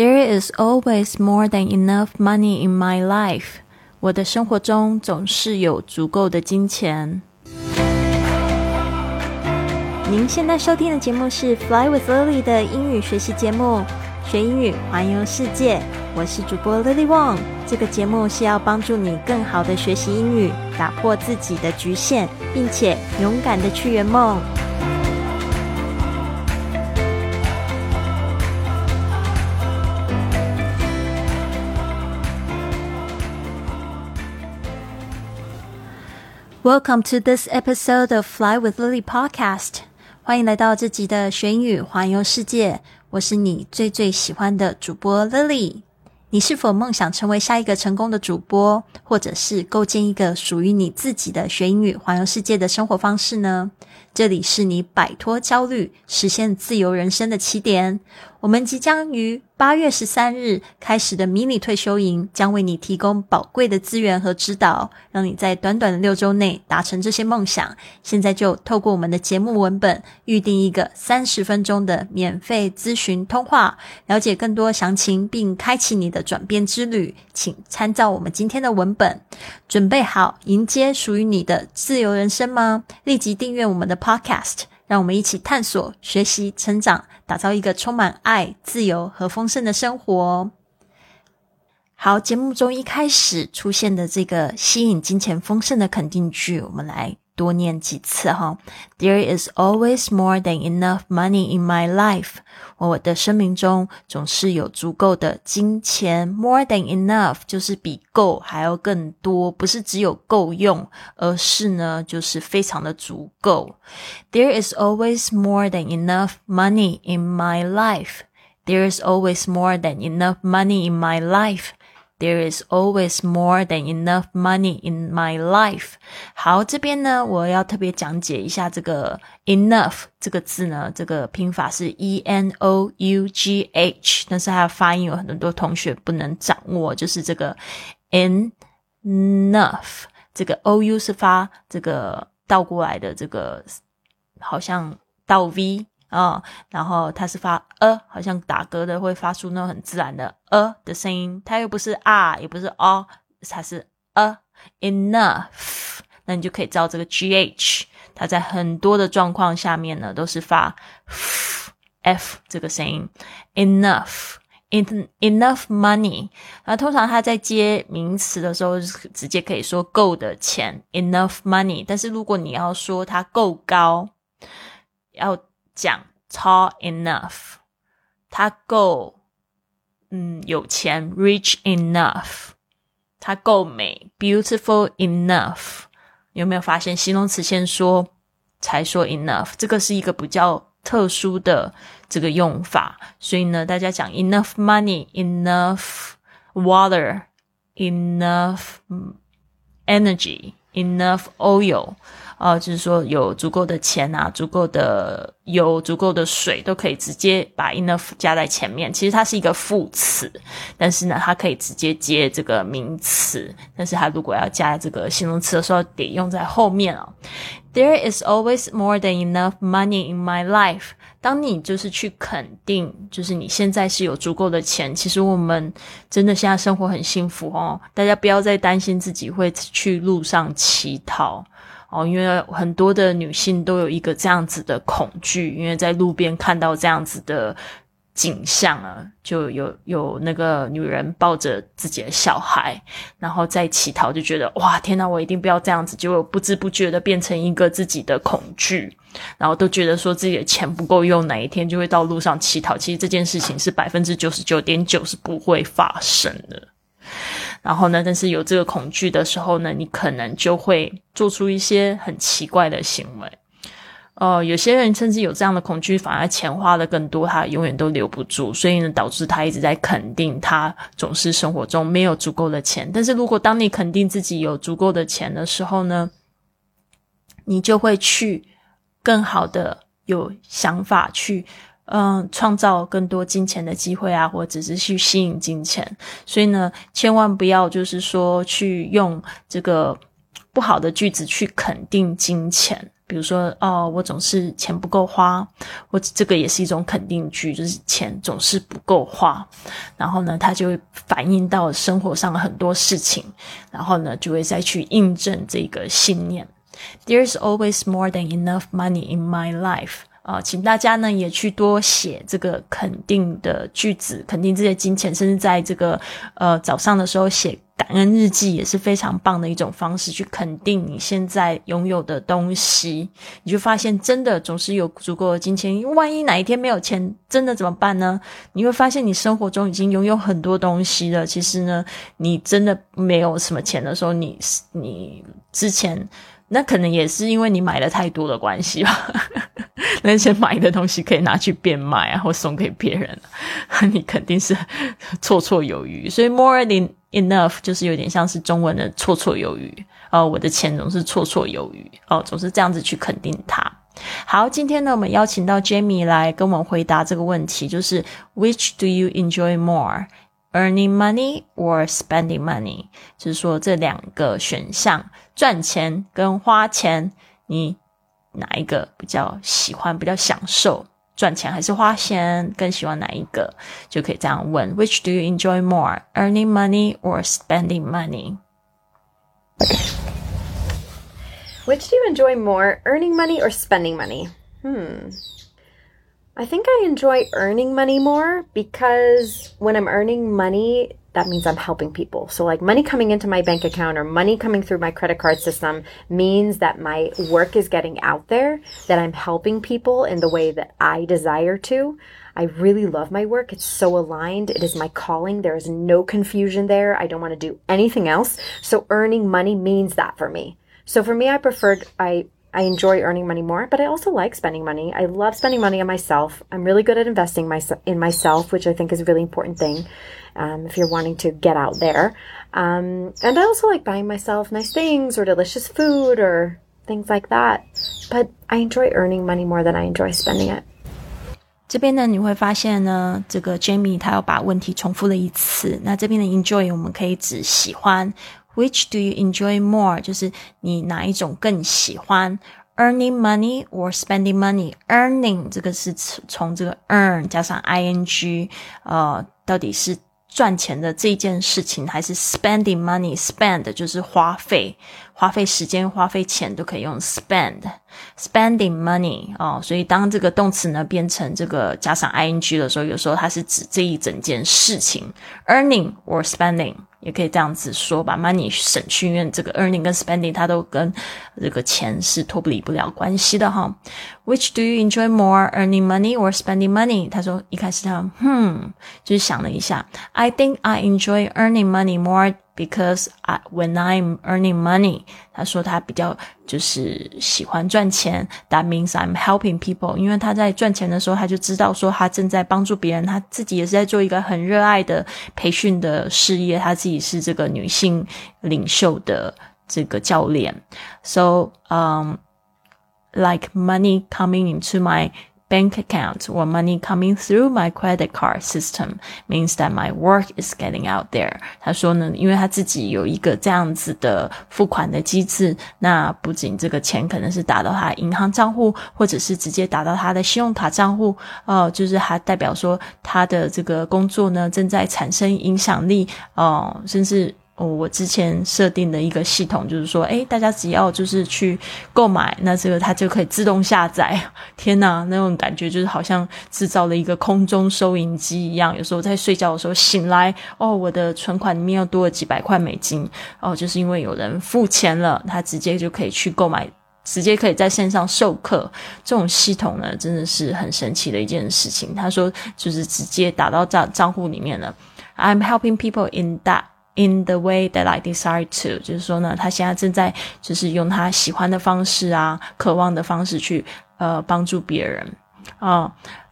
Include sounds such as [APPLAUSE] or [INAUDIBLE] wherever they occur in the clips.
There is always more than enough money in my life. 我的生活中总是有足够的金钱。您现在收听的节目是《Fly with Lily》的英语学习节目，学英语环游世界。我是主播 Lily Wong。这个节目是要帮助你更好的学习英语，打破自己的局限，并且勇敢的去圆梦。Welcome to this episode of Fly with Lily podcast。欢迎来到这集的学英语环游世界。我是你最最喜欢的主播 Lily。你是否梦想成为下一个成功的主播，或者是构建一个属于你自己的学英语环游世界的生活方式呢？这里是你摆脱焦虑、实现自由人生的起点。我们即将于八月十三日开始的迷你退休营，将为你提供宝贵的资源和指导，让你在短短的六周内达成这些梦想。现在就透过我们的节目文本，预定一个三十分钟的免费咨询通话，了解更多详情，并开启你的转变之旅。请参照我们今天的文本，准备好迎接属于你的自由人生吗？立即订阅我们的 Podcast。让我们一起探索、学习、成长，打造一个充满爱、自由和丰盛的生活。好，节目中一开始出现的这个吸引金钱丰盛的肯定句，我们来。多念几次哈。There is always more than enough money in my life。我的生命中总是有足够的金钱。More than enough 就是比够还要更多，不是只有够用，而是呢就是非常的足够。There is always more than enough money in my life。There is always more than enough money in my life。 There is always more than enough money in my life。好，这边呢，我要特别讲解一下这个 enough 这个字呢，这个拼法是 e n o u g h，但是它的发音有很多同学不能掌握，就是这个 enough，这个 o u 是发这个倒过来的，这个好像倒 v。啊，然后它是发呃，好像打嗝的会发出那种很自然的呃的声音，它又不是啊，也不是哦，它是呃 enough，那你就可以知道这个 gh，它在很多的状况下面呢都是发 f 这个声音，enough in enough money，那通常它在接名词的时候直接可以说够的钱 enough money，但是如果你要说它够高，要讲 tall enough，他够嗯有钱 rich enough，他够美 beautiful enough。有没有发现形容词先说才说 enough？这个是一个比较特殊的这个用法。所以呢，大家讲 enough money，enough water，enough energy，enough oil。 啊，就是说有足够的钱啊，足够的油，足够的水，都可以直接把 enough 加在前面。其实它是一个副词，但是呢，它可以直接接这个名词。但是它如果要加这个形容词的时候，得用在后面啊。There is always more than enough money in my life。当你就是去肯定，就是你现在是有足够的钱。其实我们真的现在生活很幸福哦，大家不要再担心自己会去路上乞讨。哦，因为很多的女性都有一个这样子的恐惧，因为在路边看到这样子的景象啊，就有有那个女人抱着自己的小孩，然后在乞讨，就觉得哇，天哪，我一定不要这样子，结果不知不觉的变成一个自己的恐惧，然后都觉得说自己的钱不够用，哪一天就会到路上乞讨。其实这件事情是百分之九十九点九是不会发生的。然后呢？但是有这个恐惧的时候呢，你可能就会做出一些很奇怪的行为。呃，有些人甚至有这样的恐惧，反而钱花的更多，他永远都留不住，所以呢，导致他一直在肯定他总是生活中没有足够的钱。但是如果当你肯定自己有足够的钱的时候呢，你就会去更好的有想法去。嗯，创造更多金钱的机会啊，或者是去吸引金钱。所以呢，千万不要就是说去用这个不好的句子去肯定金钱。比如说，哦，我总是钱不够花，或这个也是一种肯定句，就是钱总是不够花。然后呢，它就会反映到生活上很多事情，然后呢，就会再去印证这个信念。There's always more than enough money in my life。啊，请大家呢也去多写这个肯定的句子，肯定这些金钱，甚至在这个呃早上的时候写感恩日记也是非常棒的一种方式，去肯定你现在拥有的东西。你就发现真的总是有足够的金钱，万一哪一天没有钱，真的怎么办呢？你会发现你生活中已经拥有很多东西了。其实呢，你真的没有什么钱的时候，你你之前。那可能也是因为你买了太多的关系吧，[LAUGHS] 那些买的东西可以拿去变卖啊，或送给别人，[LAUGHS] 你肯定是绰绰有余。所以 more than enough 就是有点像是中文的绰绰有余哦，我的钱总是绰绰有余哦，总是这样子去肯定它。好，今天呢，我们邀请到 Jamie 来跟我们回答这个问题，就是 Which do you enjoy more? Earning money or spending money，就是说这两个选项，赚钱跟花钱，你哪一个比较喜欢，比较享受？赚钱还是花钱？更喜欢哪一个？就可以这样问：Which do you enjoy more, earning money or spending money? Which do you enjoy more, earning money or spending money? Hmm. I think I enjoy earning money more because when I'm earning money, that means I'm helping people. So, like money coming into my bank account or money coming through my credit card system means that my work is getting out there, that I'm helping people in the way that I desire to. I really love my work. It's so aligned. It is my calling. There is no confusion there. I don't want to do anything else. So, earning money means that for me. So, for me, I preferred, I I enjoy earning money more, but I also like spending money. I love spending money on myself. I'm really good at investing my, in myself, which I think is a really important thing um, if you're wanting to get out there. Um, and I also like buying myself nice things or delicious food or things like that. But I enjoy earning money more than I enjoy spending it. 这边呢，你会发现呢，这个 Jamie 他要把问题重复了一次。那这边的 enjoy 我们可以指喜欢 Which do you enjoy more？就是你哪一种更喜欢？Earning money or spending money？Earning 这个是从这个 earn 加上 ing，呃，到底是赚钱的这件事情，还是 spending money？Spend 就是花费，花费时间、花费钱都可以用 spend，spending money 哦。所以当这个动词呢变成这个加上 ing 的时候，有时候它是指这一整件事情，earning or spending。也可以这样子说，吧 money 省去，因为这个 earning 跟 spending 它都跟这个钱是脱不离不了关系的哈。Which do you enjoy more, earning money or spending money？他说一开始他嗯，就是想了一下，I think I enjoy earning money more。Because I when I'm earning money，他说他比较就是喜欢赚钱。That means I'm helping people，因为他在赚钱的时候，他就知道说他正在帮助别人，他自己也是在做一个很热爱的培训的事业。他自己是这个女性领袖的这个教练。So, um, Like money coming into my bank account or money coming through my credit card system means that my work is getting out there。他说呢，因为他自己有一个这样子的付款的机制，那不仅这个钱可能是打到他银行账户，或者是直接打到他的信用卡账户，哦，就是还代表说他的这个工作呢正在产生影响力，哦，甚至。哦我之前设定的一个系统，就是说，哎，大家只要就是去购买，那这个它就可以自动下载。天哪，那种感觉就是好像制造了一个空中收银机一样。有时候在睡觉的时候醒来，哦，我的存款里面又多了几百块美金。哦，就是因为有人付钱了，他直接就可以去购买，直接可以在线上授课。这种系统呢，真的是很神奇的一件事情。他说，就是直接打到账账户里面了。I'm helping people in that. In the way that I desire to，就是说呢，他现在正在就是用他喜欢的方式啊，渴望的方式去呃帮助别人啊，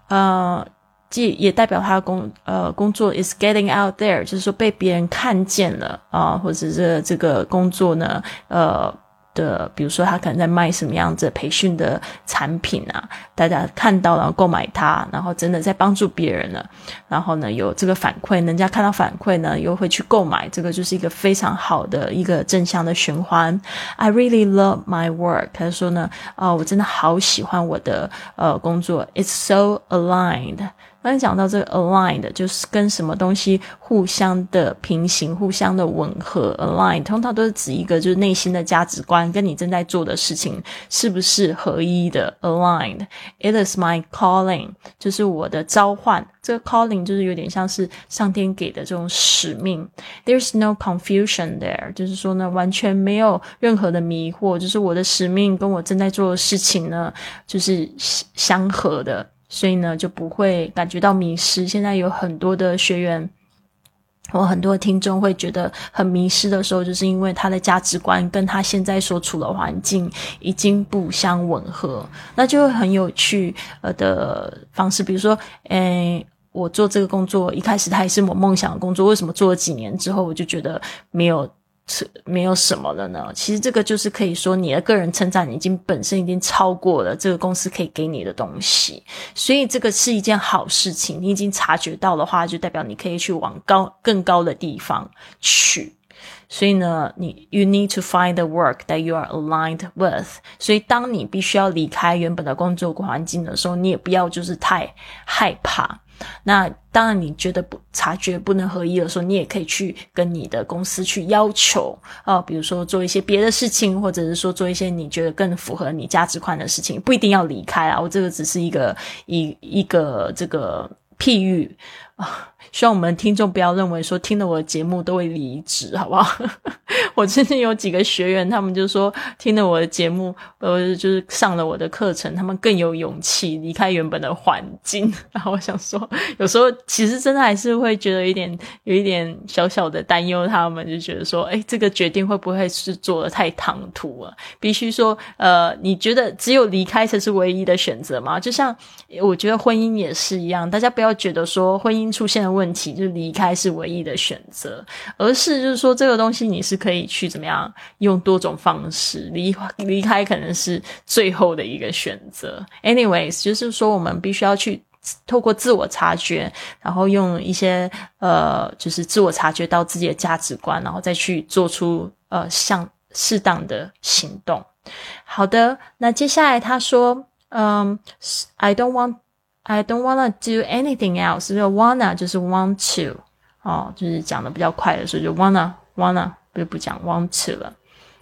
呃，既也代表他工呃工作 is getting out there，就是说被别人看见了啊，或者是这个工作呢，呃。的，比如说他可能在卖什么样子培训的产品啊，大家看到了购买它，然后真的在帮助别人了，然后呢有这个反馈，人家看到反馈呢又会去购买，这个就是一个非常好的一个正向的循环。I really love my work，他说呢，啊，我真的好喜欢我的呃工作，It's so aligned。刚讲到这个 aligned，就是跟什么东西互相的平行、互相的吻合。aligned 通常都是指一个就是内心的价值观跟你正在做的事情是不是合一的。aligned，it is my calling，就是我的召唤。这个 calling 就是有点像是上天给的这种使命。There's no confusion there，就是说呢，完全没有任何的迷惑，就是我的使命跟我正在做的事情呢，就是相合的。所以呢，就不会感觉到迷失。现在有很多的学员，或很多听众会觉得很迷失的时候，就是因为他的价值观跟他现在所处的环境已经不相吻合。那就会很有趣呃的方式，比如说，诶，我做这个工作一开始它也是我梦想的工作，为什么做了几年之后，我就觉得没有。是没有什么了呢。其实这个就是可以说，你的个人成长已经本身已经超过了这个公司可以给你的东西，所以这个是一件好事情。你已经察觉到的话，就代表你可以去往高更高的地方去。所以呢，你 you need to find the work that you are aligned with。所以当你必须要离开原本的工作环境的时候，你也不要就是太害怕。那当然，你觉得不察觉不能合一的时候，你也可以去跟你的公司去要求啊，比如说做一些别的事情，或者是说做一些你觉得更符合你价值观的事情，不一定要离开啊。我这个只是一个一一个这个譬喻啊。[LAUGHS] 希望我们听众不要认为说听了我的节目都会离职，好不好？[LAUGHS] 我最近有几个学员，他们就说听了我的节目，呃，就是上了我的课程，他们更有勇气离开原本的环境。[LAUGHS] 然后我想说，有时候其实真的还是会觉得一点有一点小小的担忧，他们就觉得说，哎，这个决定会不会是做的太唐突了？必须说，呃，你觉得只有离开才是唯一的选择吗？就像我觉得婚姻也是一样，大家不要觉得说婚姻出现了。问题就是离开是唯一的选择，而是就是说这个东西你是可以去怎么样用多种方式离离开，可能是最后的一个选择。Anyways，就是说我们必须要去透过自我察觉，然后用一些呃，就是自我察觉到自己的价值观，然后再去做出呃像适当的行动。好的，那接下来他说，嗯，I don't want。I don't wanna do anything else。这个 wanna 就是 want to 哦，就是讲的比较快的时候就 wanna wanna 不不讲 want to 了。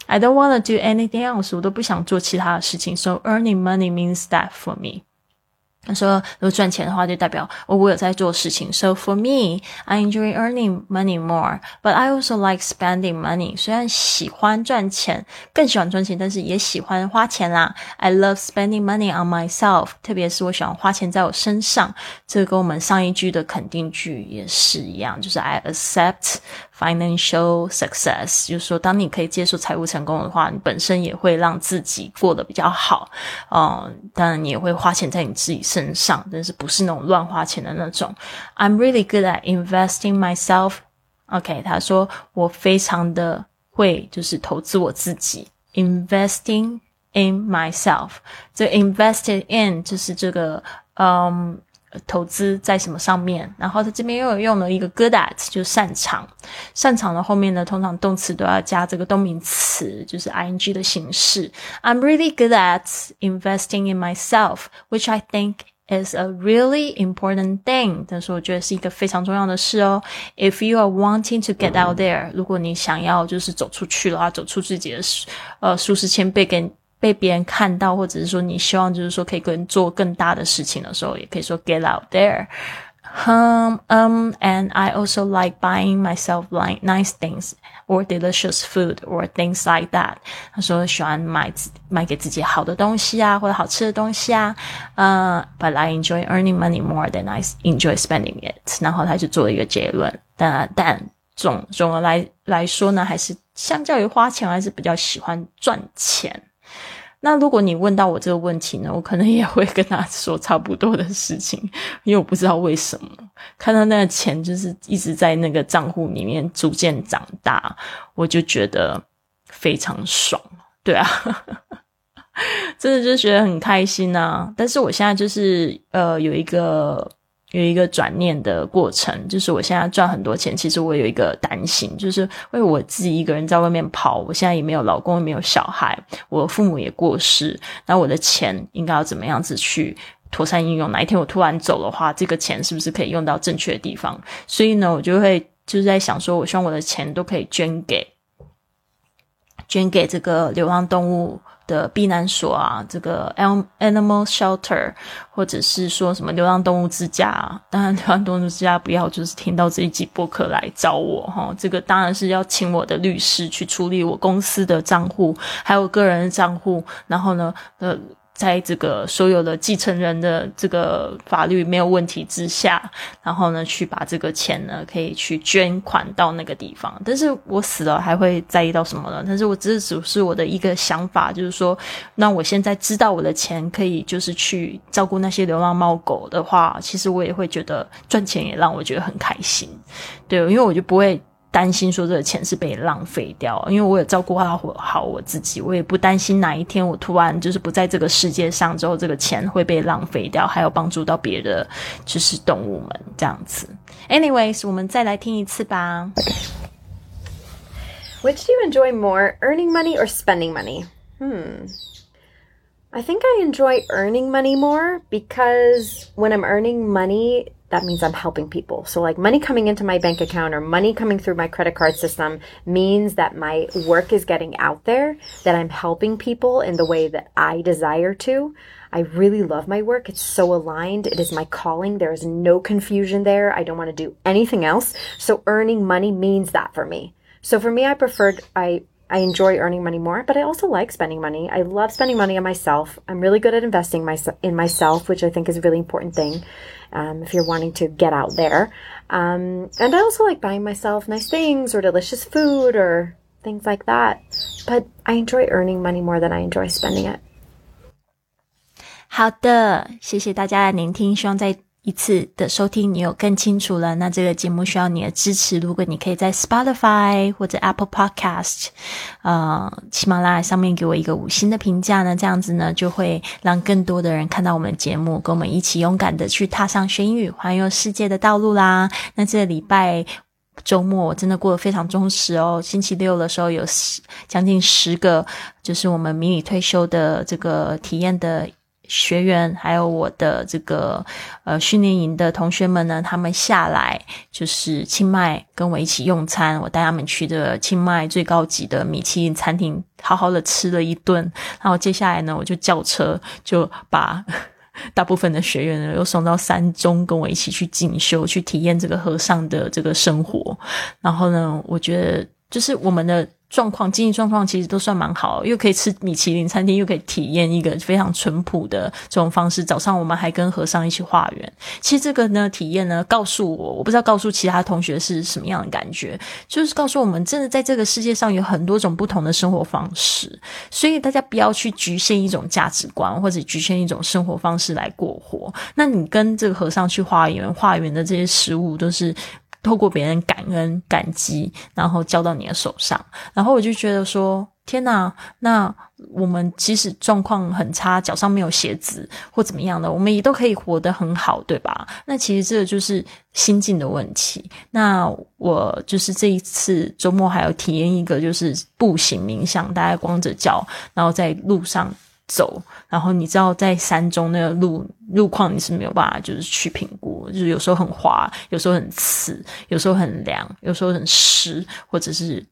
I don't wanna do anything else。我都不想做其他的事情。So earning money means that for me。 他说：“如果赚钱的话，就代表我有在做事情。So for me, I enjoy earning money more, but I also like spending money. 虽然喜欢赚钱，更喜欢赚钱，但是也喜欢花钱啦。I love spending money on myself，特别是我喜欢花钱在我身上。这跟我们上一句的肯定句也是一样，就是 I accept。” Financial success，就是说，当你可以接受财务成功的话，你本身也会让自己过得比较好。嗯，当然你也会花钱在你自己身上，但是不是那种乱花钱的那种。I'm really good at investing myself. OK，他说我非常的会，就是投资我自己。Investing in myself，这 invested in 就是这个，嗯。投资在什么上面？然后他这边又有用了一个 good at，就是擅长。擅长的后面呢，通常动词都要加这个动名词，就是 ing 的形式。I'm really good at investing in myself, which I think is a really important thing。但是我觉得是一个非常重要的事哦。If you are wanting to get out there，如果你想要就是走出去的话，走出自己的呃舒适圈，被跟被别人看到，或者是说你希望就是说可以跟做更大的事情的时候，也可以说 get out there。Um, um, and I also like buying myself like nice things or delicious food or things like that。他说喜欢买买给自己好的东西啊，或者好吃的东西啊。呃、uh,，But I enjoy earning money more than I enjoy spending it。然后他就做了一个结论，但但总总的来来说呢，还是相较于花钱，还是比较喜欢赚钱。 那如果你问到我这个问题呢，我可能也会跟他说差不多的事情，因为我不知道为什么看到那个钱就是一直在那个账户里面逐渐长大，我就觉得非常爽。对啊，[LAUGHS] 真的就觉得很开心呐。但是我现在就是呃有一个有一个转念的过程，就是我现在赚很多钱，其实我有一个担心，就是为我自己一个人在外面跑，我现在也没有老公，也没有小孩，我父母也过世，那我的钱应该要怎么样子去妥善应用？哪一天我突然走的话，这个钱是不是可以用到正确的地方？所以呢，我就会就是在想说，我希望我的钱都可以捐给。捐给这个流浪动物的避难所啊，这个 animal shelter，或者是说什么流浪动物之家啊。当然，流浪动物之家不要就是听到这一集播客来找我哈。这个当然是要请我的律师去处理我公司的账户，还有个人的账户。然后呢，呃。在这个所有的继承人的这个法律没有问题之下，然后呢，去把这个钱呢，可以去捐款到那个地方。但是我死了还会在意到什么呢？但是我只是只是我的一个想法，就是说，那我现在知道我的钱可以就是去照顾那些流浪猫狗的话，其实我也会觉得赚钱也让我觉得很开心，对，因为我就不会。担心说这个钱是被浪费掉，因为我有照顾好好我自己，我也不担心哪一天我突然就是不在这个世界上之后，这个钱会被浪费掉，还有帮助到别的就是动物们这样子。Anyways，我们再来听一次吧。Which do you enjoy more, earning money or spending money? Hmm. I think I enjoy earning money more because when I'm earning money, that means I'm helping people. So like money coming into my bank account or money coming through my credit card system means that my work is getting out there, that I'm helping people in the way that I desire to. I really love my work. It's so aligned. It is my calling. There is no confusion there. I don't want to do anything else. So earning money means that for me. So for me, I preferred, I I enjoy earning money more, but I also like spending money. I love spending money on myself. I'm really good at investing my, in myself, which I think is a really important thing um, if you're wanting to get out there. Um, and I also like buying myself nice things or delicious food or things like that. But I enjoy earning money more than I enjoy spending it. 好的，谢谢大家的聆听，希望在 一次的收听，你有更清楚了。那这个节目需要你的支持。如果你可以在 Spotify 或者 Apple Podcast，呃，喜马拉雅上面给我一个五星的评价呢，这样子呢，就会让更多的人看到我们节目，跟我们一起勇敢的去踏上学英语环游世界的道路啦。那这个礼拜周末我真的过得非常充实哦。星期六的时候有十将近十个，就是我们迷你退休的这个体验的。学员还有我的这个呃训练营的同学们呢，他们下来就是清迈跟我一起用餐，我带他们去的清迈最高级的米其林餐厅，好好的吃了一顿。然后接下来呢，我就叫车就把 [LAUGHS] 大部分的学员呢又送到山中跟我一起去进修，去体验这个和尚的这个生活。然后呢，我觉得就是我们的。状况经济状况其实都算蛮好，又可以吃米其林餐厅，又可以体验一个非常淳朴的这种方式。早上我们还跟和尚一起化缘。其实这个呢，体验呢，告诉我，我不知道告诉其他同学是什么样的感觉，就是告诉我们，真的在这个世界上有很多种不同的生活方式，所以大家不要去局限一种价值观或者局限一种生活方式来过活。那你跟这个和尚去化缘，化缘的这些食物都是。透过别人感恩感激，然后交到你的手上，然后我就觉得说，天哪！那我们即使状况很差，脚上没有鞋子或怎么样的，我们也都可以活得很好，对吧？那其实这就是心境的问题。那我就是这一次周末还要体验一个，就是步行冥想，大家光着脚，然后在路上。走，然后你知道在山中那个路路况你是没有办法就是去评估，就是有时候很滑，有时候很刺，有时候很凉，有时候很湿，或者是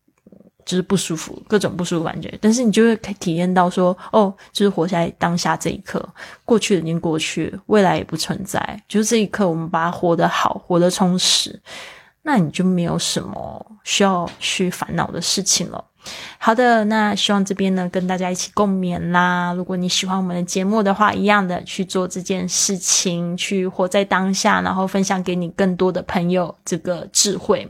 就是不舒服，各种不舒服感觉。但是你就会体验到说，哦，就是活在当下这一刻，过去已经过去，未来也不存在，就是这一刻我们把它活得好，活得充实，那你就没有什么需要去烦恼的事情了。好的，那希望这边呢跟大家一起共勉啦。如果你喜欢我们的节目的话，一样的去做这件事情，去活在当下，然后分享给你更多的朋友这个智慧。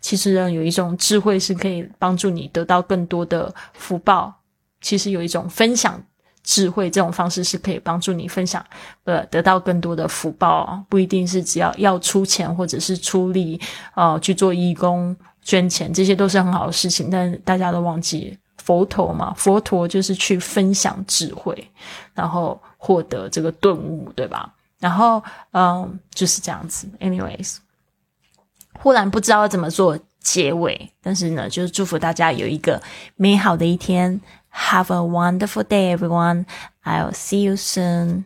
其实呢，有一种智慧是可以帮助你得到更多的福报。其实有一种分享智慧这种方式是可以帮助你分享，呃，得到更多的福报。不一定是只要要出钱或者是出力，呃，去做义工。捐钱，这些都是很好的事情，但大家都忘记佛陀嘛，佛陀就是去分享智慧，然后获得这个顿悟，对吧？然后嗯，就是这样子。Anyways，忽然不知道怎么做结尾，但是呢，就是祝福大家有一个美好的一天。Have a wonderful day, everyone. I'll see you soon.